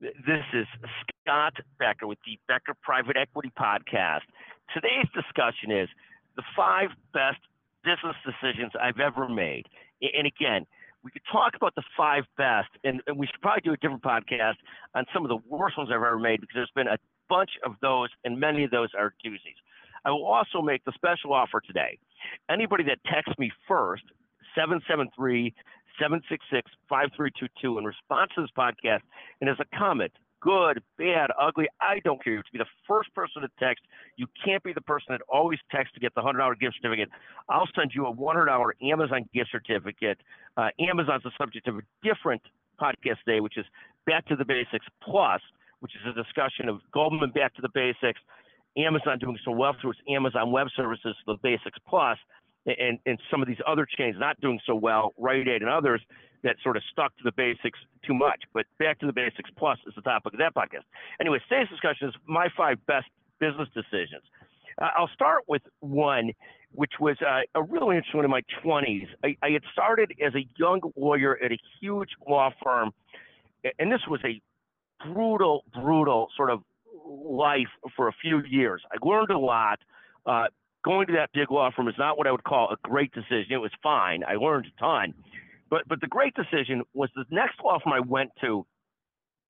This is Scott Becker with the Becker Private Equity Podcast. Today's discussion is the five best business decisions I've ever made. And again, we could talk about the five best, and, and we should probably do a different podcast on some of the worst ones I've ever made because there's been a bunch of those, and many of those are doozies. I will also make the special offer today. Anybody that texts me first, 773 766 5322 in response to this podcast and as a comment, good, bad, ugly, I don't care. You have to be the first person to text. You can't be the person that always texts to get the $100 gift certificate. I'll send you a $100 Amazon gift certificate. Uh, Amazon's the subject of a different podcast today, which is Back to the Basics Plus, which is a discussion of Goldman Back to the Basics, Amazon doing so well through its Amazon Web Services, the Basics Plus and, and some of these other chains not doing so well, Rite Aid and others that sort of stuck to the basics too much. But back to the basics plus is the topic of that podcast. Anyway, today's discussion is my five best business decisions. Uh, I'll start with one, which was uh, a really interesting one in my 20s. I, I had started as a young lawyer at a huge law firm, and this was a brutal, brutal sort of life for a few years. I learned a lot. Uh, going to that big law firm is not what I would call a great decision. It was fine. I learned a ton. But but the great decision was the next law firm I went to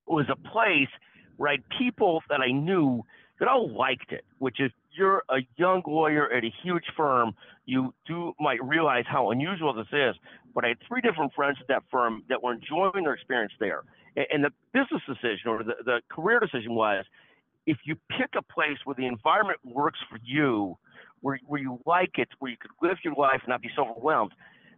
was a place where I had people that I knew that all liked it, which is you're a young lawyer at a huge firm. You do might realize how unusual this is, but I had three different friends at that firm that were enjoying their experience there. And, and the business decision or the, the career decision was if you pick a place where the environment works for you, where, where you like it, where you could live your life and not be so overwhelmed,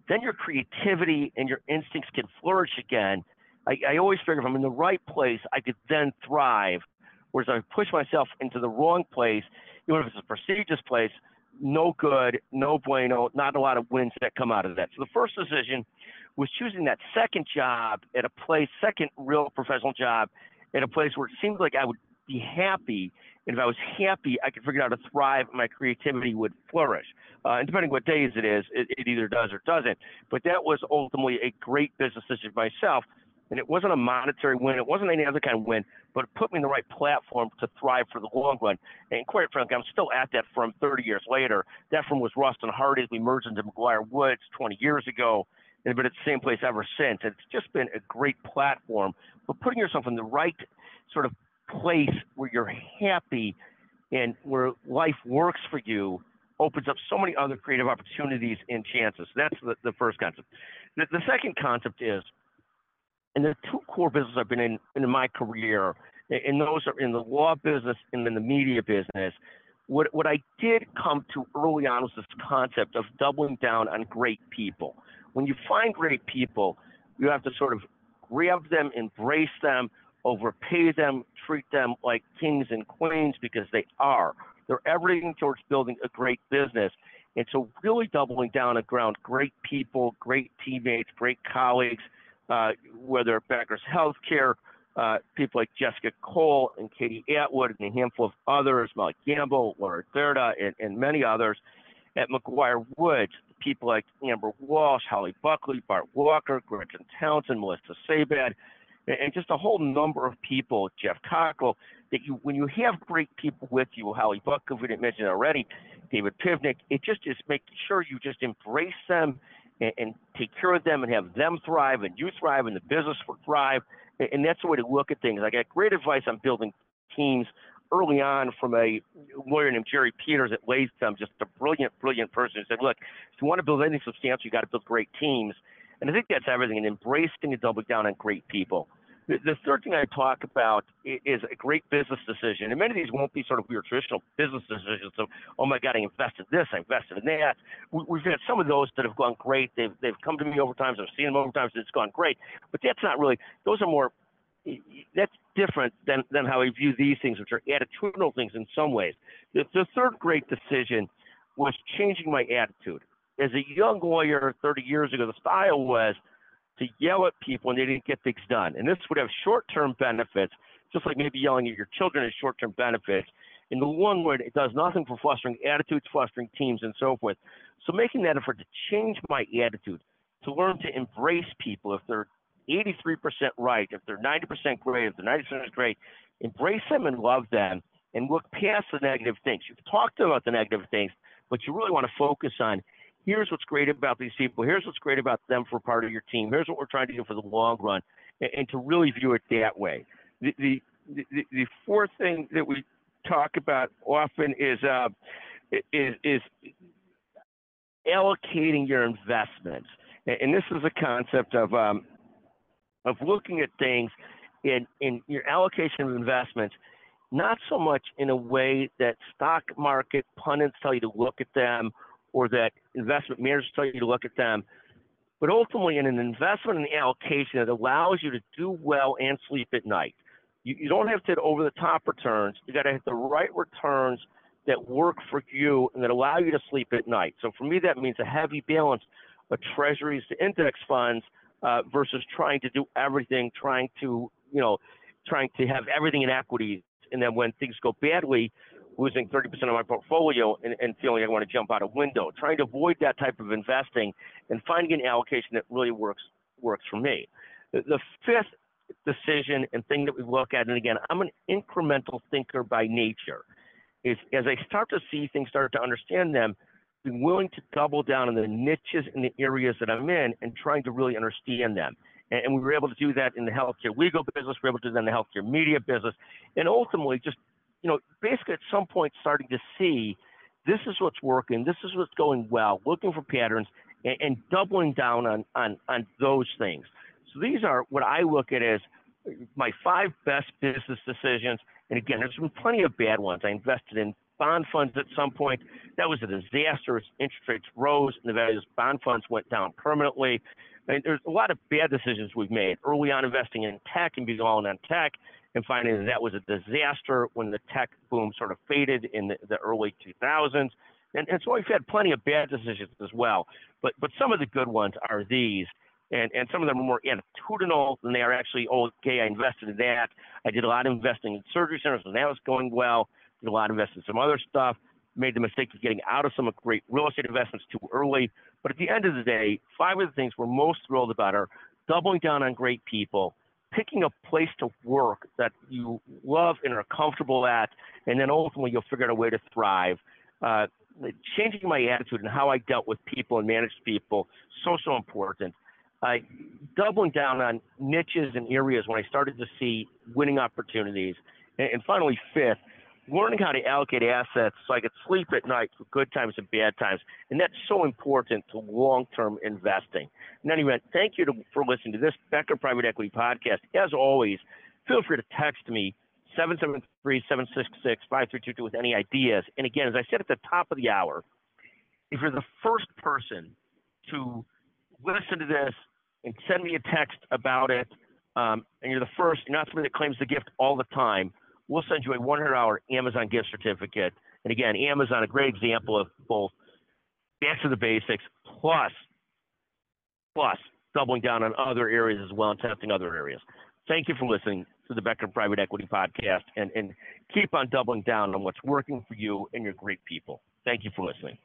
then your creativity and your instincts can flourish again. I, I always figure if I'm in the right place, I could then thrive. Whereas I push myself into the wrong place, even if it's a prestigious place, no good, no bueno, not a lot of wins that come out of that. So the first decision was choosing that second job at a place, second real professional job at a place where it seemed like I would be happy. And if I was happy, I could figure out how to thrive my creativity would flourish. Uh, and depending what days it is, it, it either does or doesn't. But that was ultimately a great business decision myself. And it wasn't a monetary win. It wasn't any other kind of win, but it put me in the right platform to thrive for the long run. And quite frankly, I'm still at that firm 30 years later. That firm was Ross and Hardies. We merged into McGuire Woods 20 years ago and been at the same place ever since. And it's just been a great platform for putting yourself in the right sort of place where you're happy and where life works for you opens up so many other creative opportunities and chances. That's the, the first concept. The, the second concept is, and the two core businesses I've been in in my career, and those are in the law business and in the media business. What, what I did come to early on was this concept of doubling down on great people. When you find great people, you have to sort of grab them, embrace them, overpay them, treat them like kings and queens because they are. They're everything towards building a great business. And so, really doubling down on ground great people, great teammates, great colleagues, uh, whether at Becker's Healthcare, uh, people like Jessica Cole and Katie Atwood, and a handful of others, Molly Gamble, Laura Dyrda, and, and many others. At McGuire Woods, people like Amber Walsh, Holly Buckley, Bart Walker, Gretchen Townsend, Melissa Sabad, and just a whole number of people, Jeff Cockrell, that you when you have great people with you, Holly Buck, if we didn't mention already, David Pivnick, it just is making sure you just embrace them and, and, take care of them and have them thrive and you thrive and the business will thrive. And, and that's the way to look at things. I got great advice on building teams early on from a lawyer named Jerry Peters at Latham, just a brilliant, brilliant person who said, look, if you want to build anything substantial, you got to build great teams. And I think that's everything, and embracing and doubling down on great people. The, the third thing I talk about is a great business decision. And many of these won't be sort of your traditional business decisions of, oh my God, I invested this, I invested in that. We, have had some of those that have gone great. They've, they've come to me over times, I've seen them over times, it's gone great. But that's not really, those are more, that's different than, than how I view these things, which are attitudinal things in some ways. The, the third great decision was changing my attitude. As a young lawyer 30 years ago, the style was – to yell at people when they didn't get things done. And this would have short term benefits, just like maybe yelling at your children has short term benefits. In the long run, it does nothing for fostering attitudes, fostering teams, and so forth. So making that effort to change my attitude, to learn to embrace people if they're 83% right, if they're 90% great, if they're 90% great, embrace them and love them and look past the negative things. You've talked about the negative things, but you really want to focus on here's what's great about these people, here's what's great about them for part of your team, here's what we're trying to do for the long run, and, and to really view it that way. The, the, the, the fourth thing that we talk about often is, uh, is, is allocating your investments. And this is a concept of, um, of looking at things in, in your allocation of investments, not so much in a way that stock market pundits tell you to look at them or that investment managers tell you to look at them, but ultimately in an investment and allocation that allows you to do well and sleep at night. You, you don't have to hit over the top returns. You got to hit the right returns that work for you and that allow you to sleep at night. So for me, that means a heavy balance of treasuries to index funds uh, versus trying to do everything, trying to, you know, trying to have everything in equities. And then when things go badly, losing 30% of my portfolio and, and feeling I want to jump out a window. Trying to avoid that type of investing and finding an allocation that really works works for me. The, fifth decision and thing that we look at, and again, I'm an incremental thinker by nature, is as I start to see things, start to understand them, be willing to double down on the niches and the areas that I'm in and trying to really understand them. And, and we were able to do that in the healthcare legal business, we were able to do that in the healthcare media business, and ultimately just, you know, basically at some point starting to see this is what's working, this is what's going well, looking for patterns and, and doubling down on, on, on those things. So these are what I look at as my five best business decisions. And again, there's been plenty of bad ones. I invested in bond funds at some point. That was a disaster. Interest rates rose and the values of bond funds went down permanently. Mean, there's a lot of bad decisions we've made early on investing in tech and being all in on tech and finding that was a disaster when the tech boom sort of faded in the, the early 2000s. And, and so we've had plenty of bad decisions as well. But, but some of the good ones are these and, and some of them are more attitudinal than they are actually, oh, okay, I invested in that. I did a lot of investing in surgery centers, and that was going well. Did a lot of investing in some other stuff. Made the mistake of getting out of some great real estate investments too early. But at the end of the day, five of the things we're most thrilled about are doubling down on great people, picking a place to work that you love and are comfortable at, and then ultimately you'll figure out a way to thrive. Uh, changing my attitude and how I dealt with people and managed people, so, so important uh, doubling down on niches and areas when I started to see winning opportunities. And, and finally, fifth, learning how to allocate assets so I could sleep at night for good times and bad times. And that's so important to long term investing. In any event, thank you to, for listening to this Becker Private Equity Podcast. As always, feel free to text me 773 766 5322 with any ideas. And again, as I said at the top of the hour, if you're the first person to listen to this and send me a text about it. Um, and you're the first, you're not somebody that claims the gift all the time. We'll send you a $100 Amazon gift certificate. And again, Amazon, a great example of both back to the basics plus, plus doubling down on other areas as well and testing other areas. Thank you for listening to the Becker Private Equity Podcast and, and keep on doubling down on what's working for you and your great people. Thank you for listening.